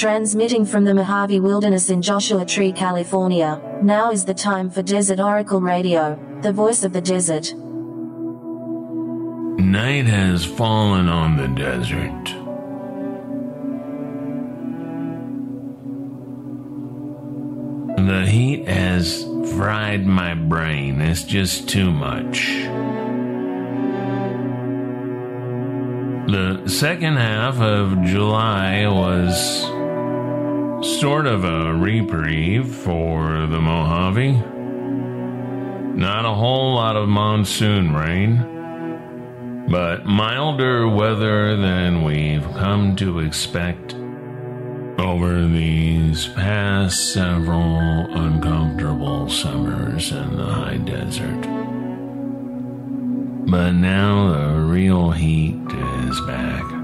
Transmitting from the Mojave Wilderness in Joshua Tree, California, now is the time for Desert Oracle Radio, the voice of the desert. Night has fallen on the desert. The heat has fried my brain. It's just too much. The second half of July was sort of a reprieve for the Mojave. Not a whole lot of monsoon rain, but milder weather than we've come to expect over these past several uncomfortable summers in the high desert. But now the real heat is back.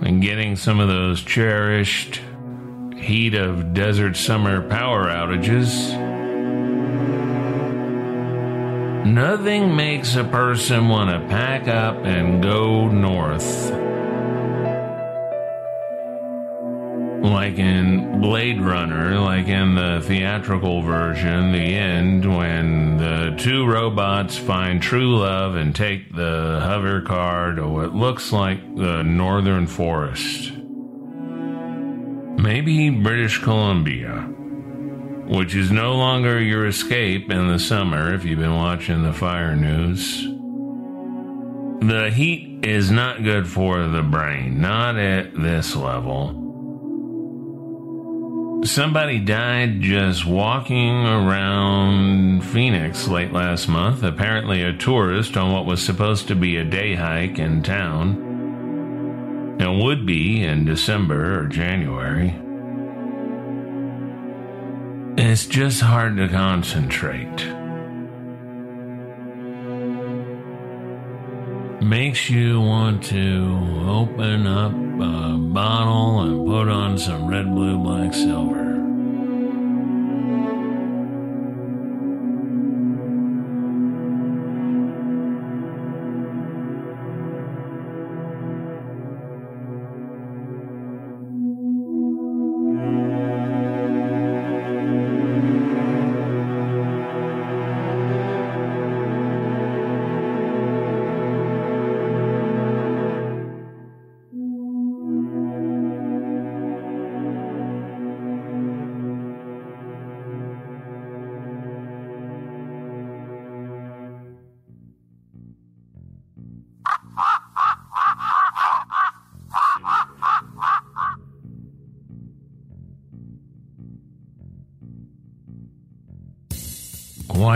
And getting some of those cherished heat of desert summer power outages. Nothing makes a person want to pack up and go north like in Blade Runner, like in the theatrical version, the end when the two robots find true love and take the hover car to what looks like the northern forest. Maybe British Columbia, which is no longer your escape in the summer if you've been watching the fire news. The heat is not good for the brain, not at this level. Somebody died just walking around Phoenix late last month, apparently a tourist on what was supposed to be a day hike in town, and would be in December or January. It's just hard to concentrate. Makes you want to open up a bottle and put on some red, blue, black, silver.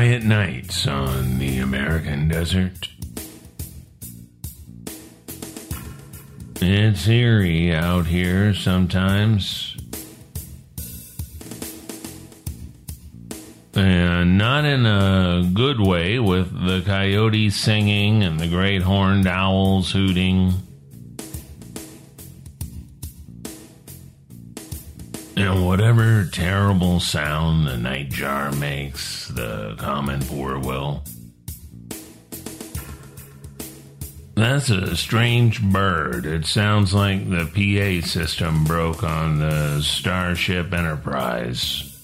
Quiet nights on the American desert. It's eerie out here sometimes. And not in a good way with the coyotes singing and the great horned owls hooting. And whatever terrible sound the nightjar makes, the common poorwill. That's a strange bird. It sounds like the PA system broke on the Starship Enterprise.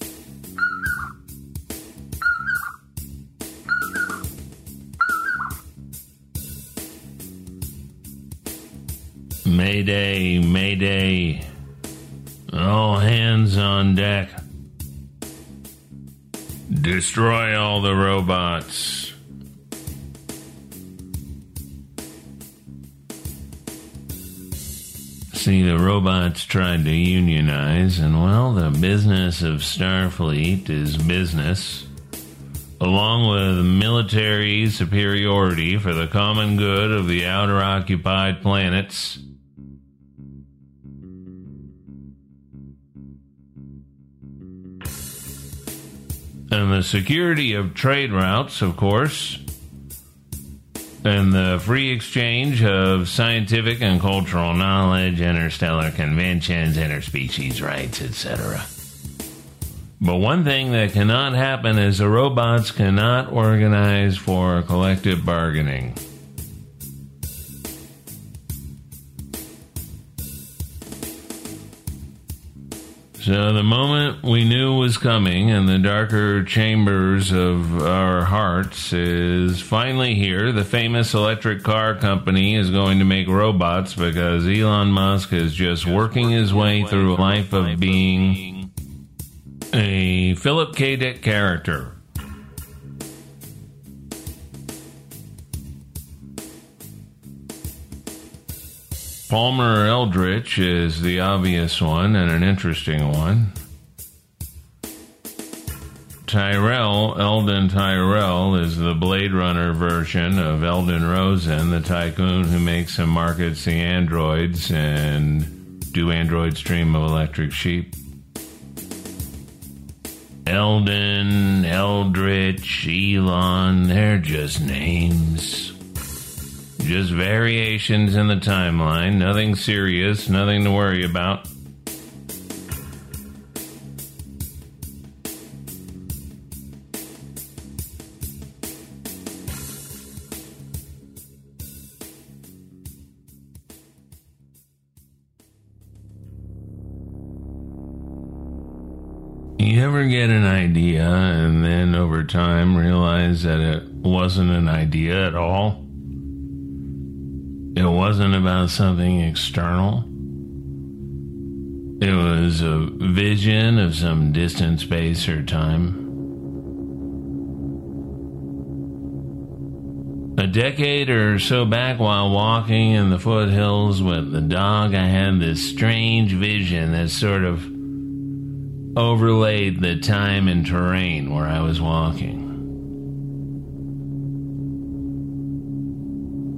Mayday, Mayday. All hands on deck. Destroy all the robots. See, the robots tried to unionize, and well, the business of Starfleet is business, along with military superiority for the common good of the outer occupied planets. And the security of trade routes, of course, and the free exchange of scientific and cultural knowledge, interstellar conventions, interspecies rights, etc. But one thing that cannot happen is the robots cannot organize for collective bargaining. So the moment we knew was coming in the darker chambers of our hearts is finally here. The famous electric car company is going to make robots because Elon Musk is just working his way through a life of being a Philip K. Dick character. Palmer Eldritch is the obvious one and an interesting one. Tyrell, Eldon Tyrell, is the Blade Runner version of Eldon Rosen, the tycoon who makes and markets the androids and do androids dream of electric sheep. Eldon, Eldritch, Elon, they're just names. Just variations in the timeline, nothing serious, nothing to worry about. You ever get an idea and then over time realize that it wasn't an idea at all? Wasn't about something external. It was a vision of some distant space or time. A decade or so back, while walking in the foothills with the dog, I had this strange vision that sort of overlaid the time and terrain where I was walking.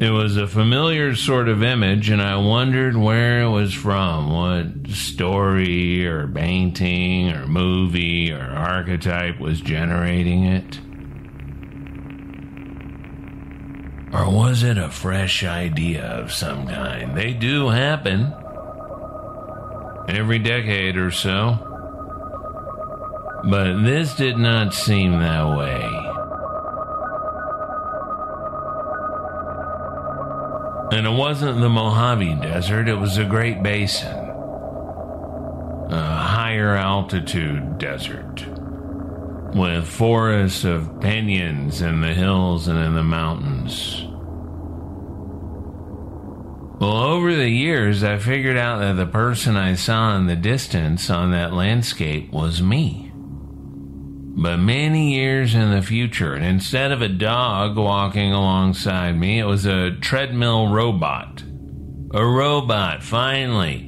It was a familiar sort of image, and I wondered where it was from, what story or painting or movie or archetype was generating it. Or was it a fresh idea of some kind? They do happen every decade or so. But this did not seem that way. And it wasn't the Mojave Desert, it was a Great Basin. A higher altitude desert. With forests of piñons in the hills and in the mountains. Well, over the years, I figured out that the person I saw in the distance on that landscape was me but many years in the future. And instead of a dog walking alongside me, it was a treadmill robot. A robot, finally.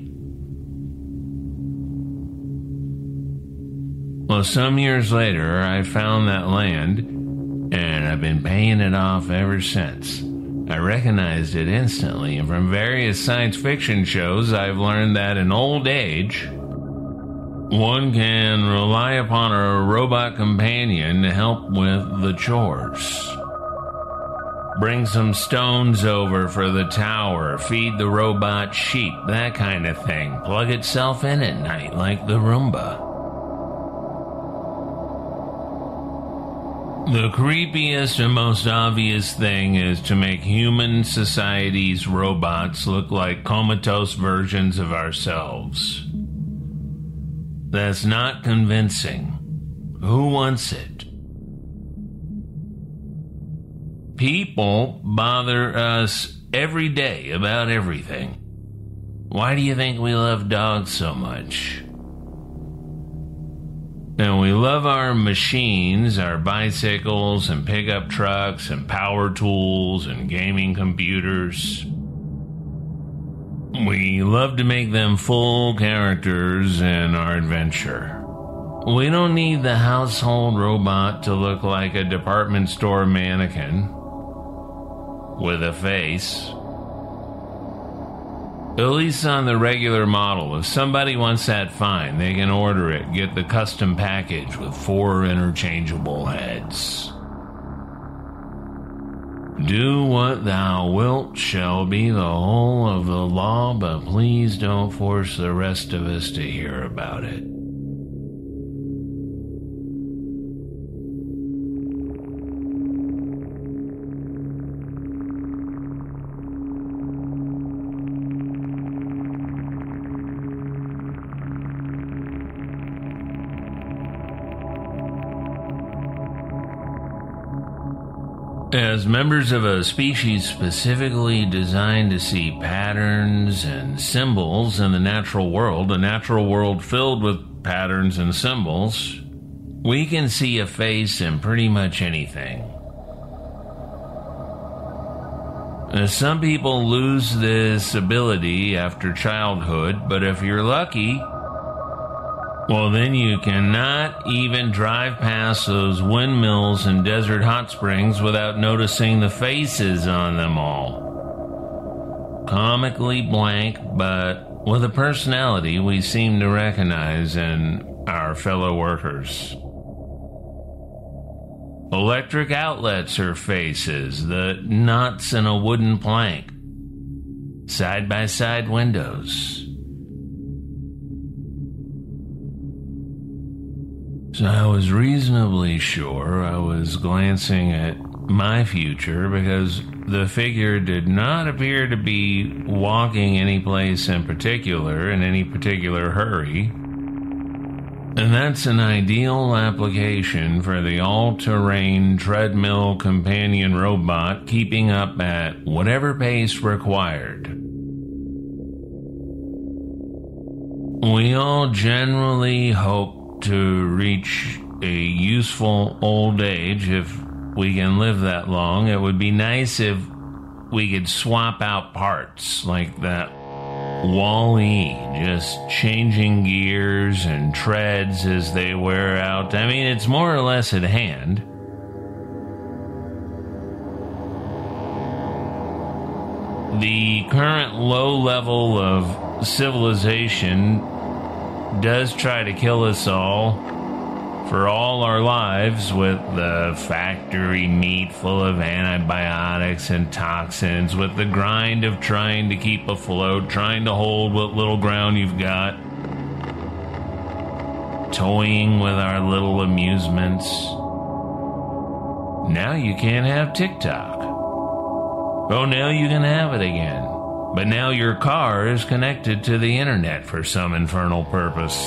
Well, some years later, I found that land, and I've been paying it off ever since. I recognized it instantly, and from various science fiction shows, I've learned that in old age, one can rely upon a robot companion to help with the chores. Bring some stones over for the tower, feed the robot sheep, that kind of thing. Plug itself in at night like the Roomba. The creepiest and most obvious thing is to make human society's robots look like comatose versions of ourselves. That's not convincing. Who wants it? People bother us every day about everything. Why do you think we love dogs so much? And we love our machines, our bicycles and pickup trucks and power tools and gaming computers. We love to make them full characters in our adventure. We don't need the household robot to look like a department store mannequin with a face. At least on the regular model, if somebody wants that, fine. They can order it, get the custom package with four interchangeable heads. Do what thou wilt shall be the whole of the law, but please don't force the rest of us to hear about it. As members of a species specifically designed to see patterns and symbols in the natural world, a natural world filled with patterns and symbols, we can see a face in pretty much anything. some people lose this ability after childhood, but if you're lucky, well, then you cannot even drive past those windmills and desert hot springs without noticing the faces on them all. Comically blank, but with a personality we seem to recognize in our fellow workers. Electric outlets are faces, the nuts in a wooden plank, side by side windows So I was reasonably sure I was glancing at my future because the figure did not appear to be walking any place in particular in any particular hurry. And that's an ideal application for the all terrain treadmill companion robot keeping up at whatever pace required. We all generally hope to reach a useful old age if we can live that long. It would be nice if we could swap out parts like that WALL-E, just changing gears and treads as they wear out. I mean, it's more or less at hand. The current low level of civilization does try to kill us all for all our lives with the factory meat full of antibiotics and toxins, with the grind of trying to keep afloat, trying to hold what little ground you've got, toying with our little amusements. Now you can't have TikTok. Oh, now you can have it again. But now your car is connected to the internet for some infernal purpose.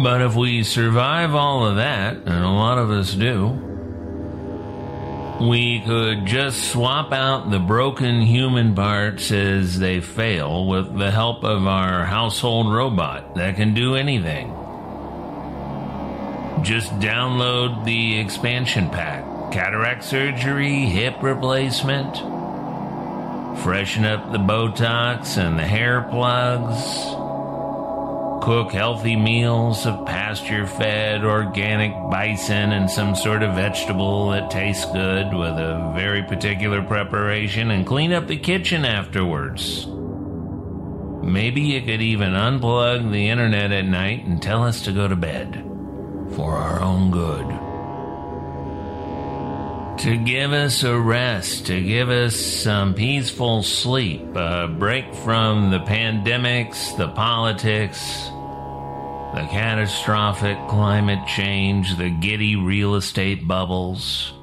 But if we survive all of that, and a lot of us do, we could just swap out the broken human parts as they fail with the help of our household robot that can do anything. Just download the expansion pack cataract surgery, hip replacement, freshen up the Botox and the hair plugs, cook healthy meals of pasture fed organic bison and some sort of vegetable that tastes good with a very particular preparation, and clean up the kitchen afterwards. Maybe you could even unplug the internet at night and tell us to go to bed for our own good to give us a rest, to give us some peaceful sleep, a break from the pandemics, the politics, the catastrophic climate change, the giddy real estate bubbles,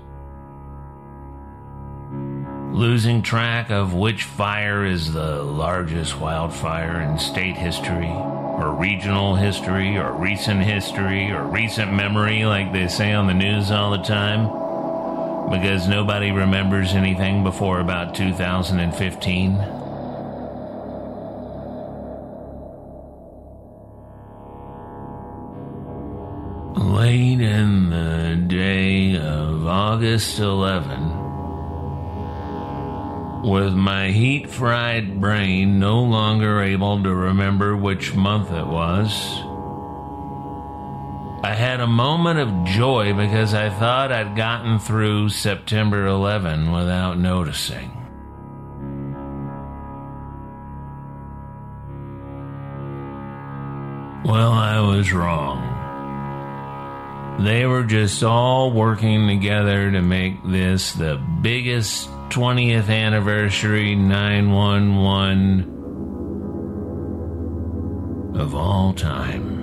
losing track of which fire is the largest wildfire in state history, or regional history, or recent history, or recent memory, like they say on the news all the time because nobody remembers anything before about 2015. Late in the day of August 11, with my heat fried brain no longer able to remember which month it was, I had a moment of joy because I thought I'd gotten through September 11 without noticing. Well, I was wrong. They were just all working together to make this the biggest 20th anniversary 911 of all time.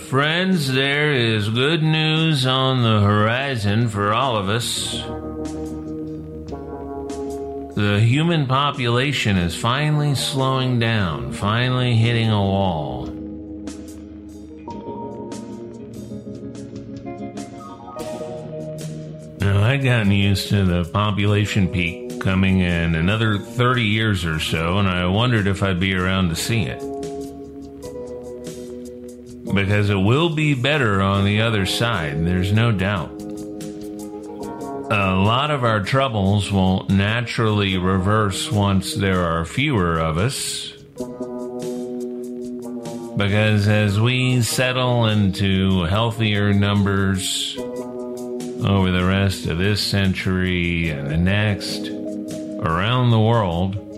Friends, there is good news on the horizon for all of us. The human population is finally slowing down, finally hitting a wall. Now, I'd gotten used to the population peak coming in another 30 years or so, and I wondered if I'd be around to see it. Because it will be better on the other side, there's no doubt. A lot of our troubles will naturally reverse once there are fewer of us. Because as we settle into healthier numbers, over the rest of this century and the next around the world,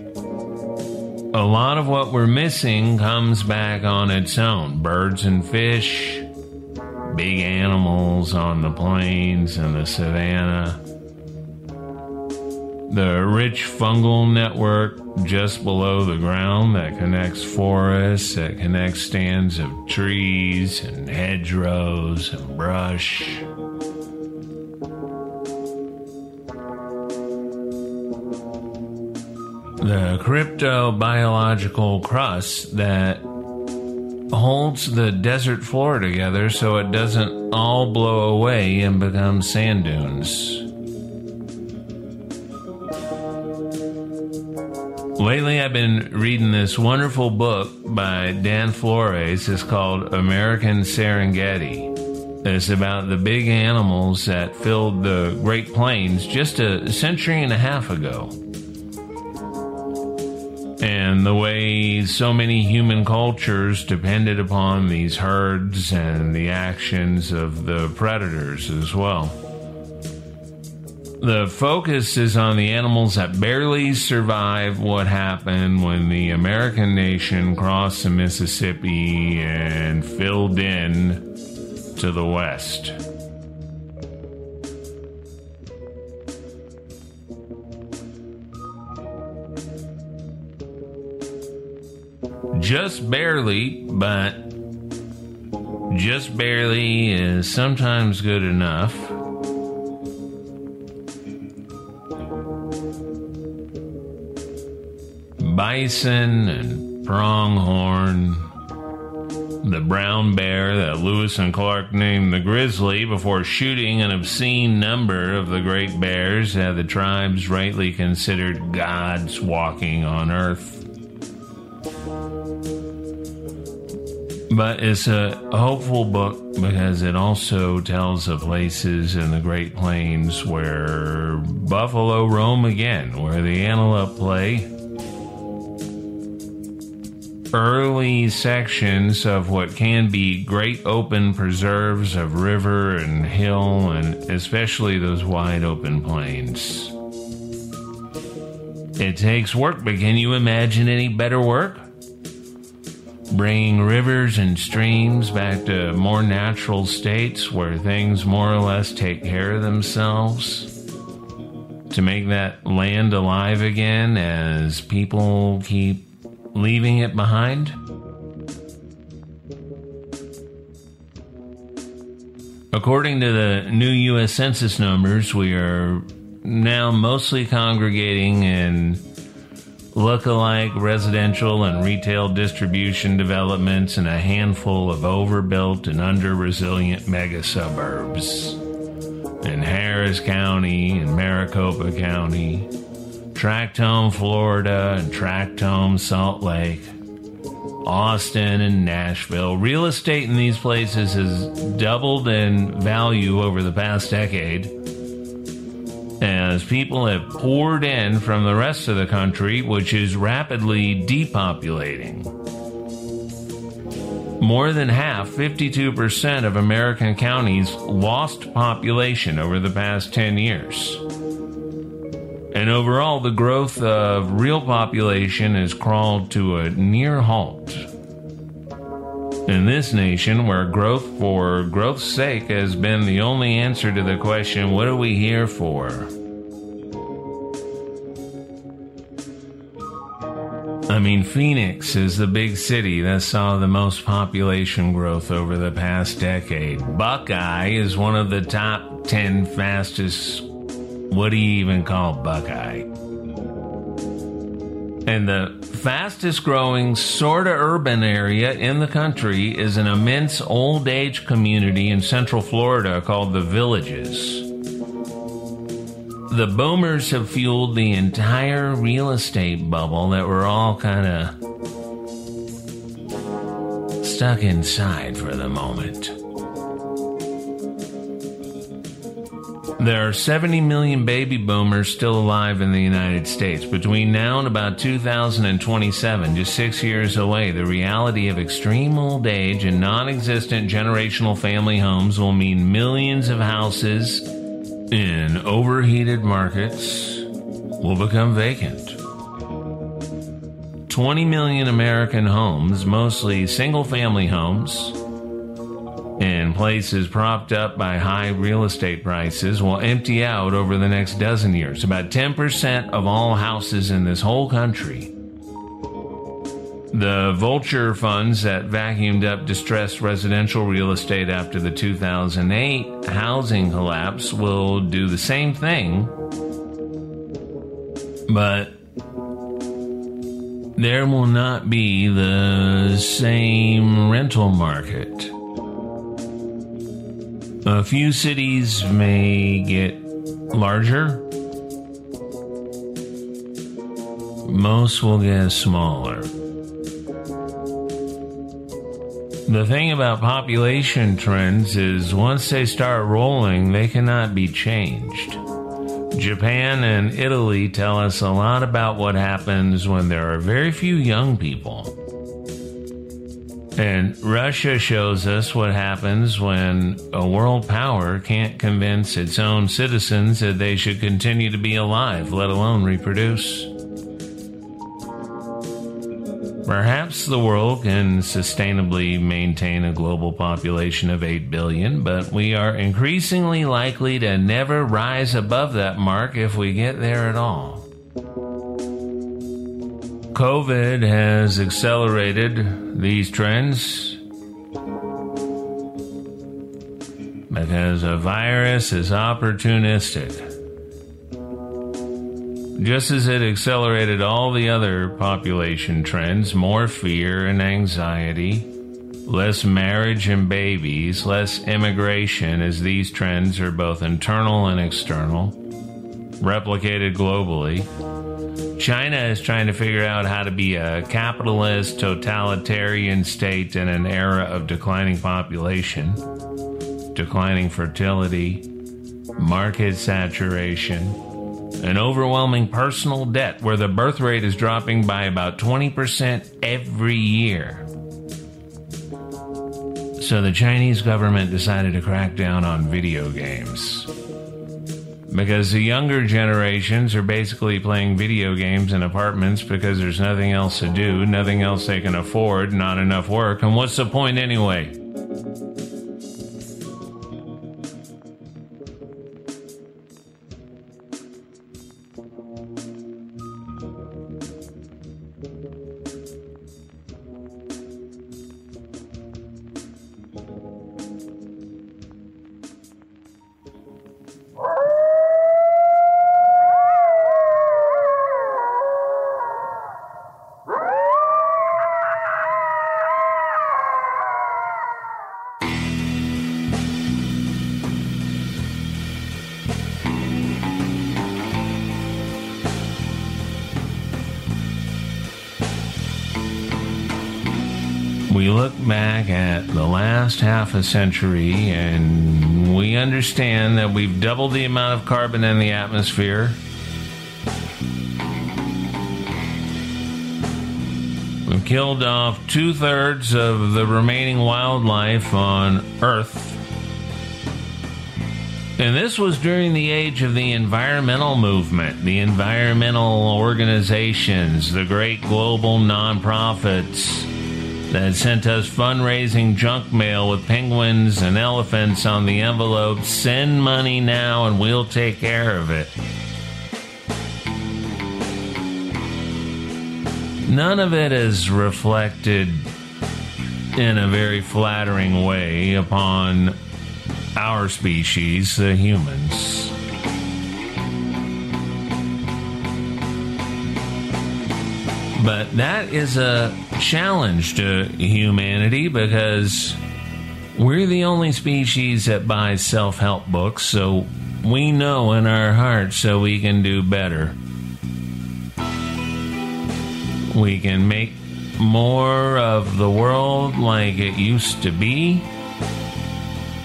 a lot of what we're missing comes back on its own. Birds and fish, big animals on the plains and the savannah, the rich fungal network just below the ground that connects forests, that connects stands of trees and hedgerows and brush. The cryptobiological crust that holds the desert floor together so it doesn't all blow away and become sand dunes. Lately, I've been reading this wonderful book by Dan Flores. It's called American Serengeti. It's about the big animals that filled the Great Plains just a century and a half ago the way so many human cultures depended upon these herds and the actions of the predators as well. The focus is on the animals that barely survived what happened when the American nation crossed the Mississippi and filled in to the west. Just barely, but just barely is sometimes good enough. Bison and pronghorn, the brown bear that Lewis and Clark named the grizzly before shooting an obscene number of the great bears that the tribes rightly considered gods walking on earth. But it's a hopeful book because it also tells of places in the Great Plains where buffalo roam again, where the antelope play. Early sections of what can be great open preserves of river and hill, and especially those wide open plains. It takes work, but can you imagine any better work? Bringing rivers and streams back to more natural states where things more or less take care of themselves to make that land alive again as people keep leaving it behind? According to the new U.S. Census numbers, we are now mostly congregating in look-alike residential and retail distribution developments in a handful of overbuilt and under-resilient mega suburbs in Harris County and Maricopa County, Tract Home, Florida, and Tract Home, Salt Lake, Austin, and Nashville. Real estate in these places has doubled in value over the past decade as people have poured in from the rest of the country, which is rapidly depopulating. More than half, 52% of American counties lost population over the past 10 years. And overall, the growth of real population has crawled to a near halt. In this nation, where growth for growth's sake has been the only answer to the question, what are we here for? I mean, Phoenix is the big city that saw the most population growth over the past decade. Buckeye is one of the top 10 fastest. What do you even call Buckeye? And the fastest growing sort of urban area in the country is an immense old age community in central Florida called the Villages the boomers have fueled the entire real estate bubble that we're all kind of stuck inside for the moment. There are 70 million baby boomers still alive in the United States. Between now and about 2027, just six years away, the reality of extreme old age and non existent generational family homes will mean millions of houses in overheated markets will become vacant. 20 million American homes, mostly single family homes, in places propped up by high real estate prices, will empty out over the next dozen years. About 10% of all houses in this whole country the vulture funds that vacuumed up distressed residential real estate after the 2008 housing collapse will do the same thing, but there will not be the same rental market. A few cities may get larger, most will get smaller. The thing about population trends is once they start rolling, they cannot be changed. Japan and Italy tell us a lot about what happens when there are very few young people. And Russia shows us what happens when a world power can't convince its own citizens that they should continue to be alive, let alone reproduce. Perhaps the world can sustainably maintain a global population of 8 billion, but we are increasingly likely to never rise above that mark if we get there at all. COVID has accelerated these trends because a virus is opportunistic just as it accelerated all the other population trends more fear and anxiety, less marriage and babies, less immigration, as these trends are both internal and external, replicated globally. China is trying to figure out how to be a capitalist, totalitarian state in an era of declining population, declining fertility, market saturation an overwhelming personal debt where the birth rate is dropping by about 20% every year. So the Chinese government decided to crack down on video games. Because the younger generations are basically playing video games in apartments because there's nothing else to do, nothing else they can afford, not enough work, and what's the point anyway? We look back at the last half a century and we understand that we've doubled the amount of carbon in the atmosphere. We've killed off two thirds of the remaining wildlife on Earth. And this was during the age of the environmental movement, the environmental organizations, the great global nonprofits that sent us fundraising junk mail with penguins and elephants on the envelope. Send money now and we'll take care of it. none of it is reflected in a very flattering way upon our species, the humans. But that is a challenge to humanity because we're the only species that buys self help books, so we know in our hearts so we can do better. We can make more of the world like it used to be.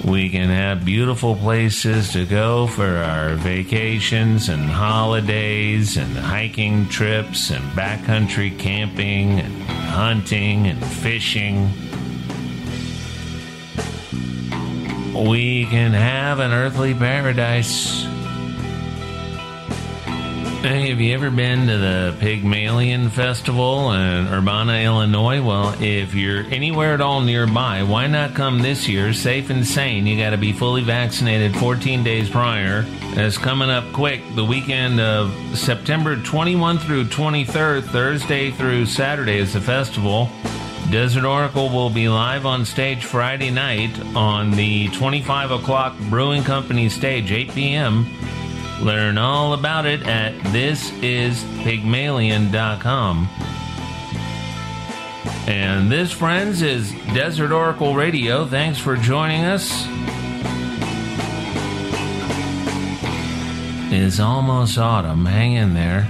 We can have beautiful places to go for our vacations and holidays and hiking trips and backcountry camping and hunting and fishing. We can have an earthly paradise. Hey, have you ever been to the Pygmalion Festival in Urbana, Illinois? Well, if you're anywhere at all nearby, why not come this year, safe and sane? You got to be fully vaccinated 14 days prior. It's coming up quick the weekend of September 21 through 23rd, Thursday through Saturday is the festival. Desert Oracle will be live on stage Friday night on the 25 o'clock Brewing Company stage, 8 p.m. Learn all about it at thisispygmalion.com. And this, friends, is Desert Oracle Radio. Thanks for joining us. It's almost autumn. Hang in there.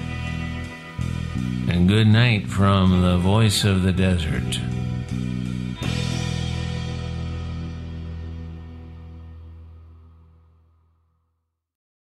And good night from the voice of the desert.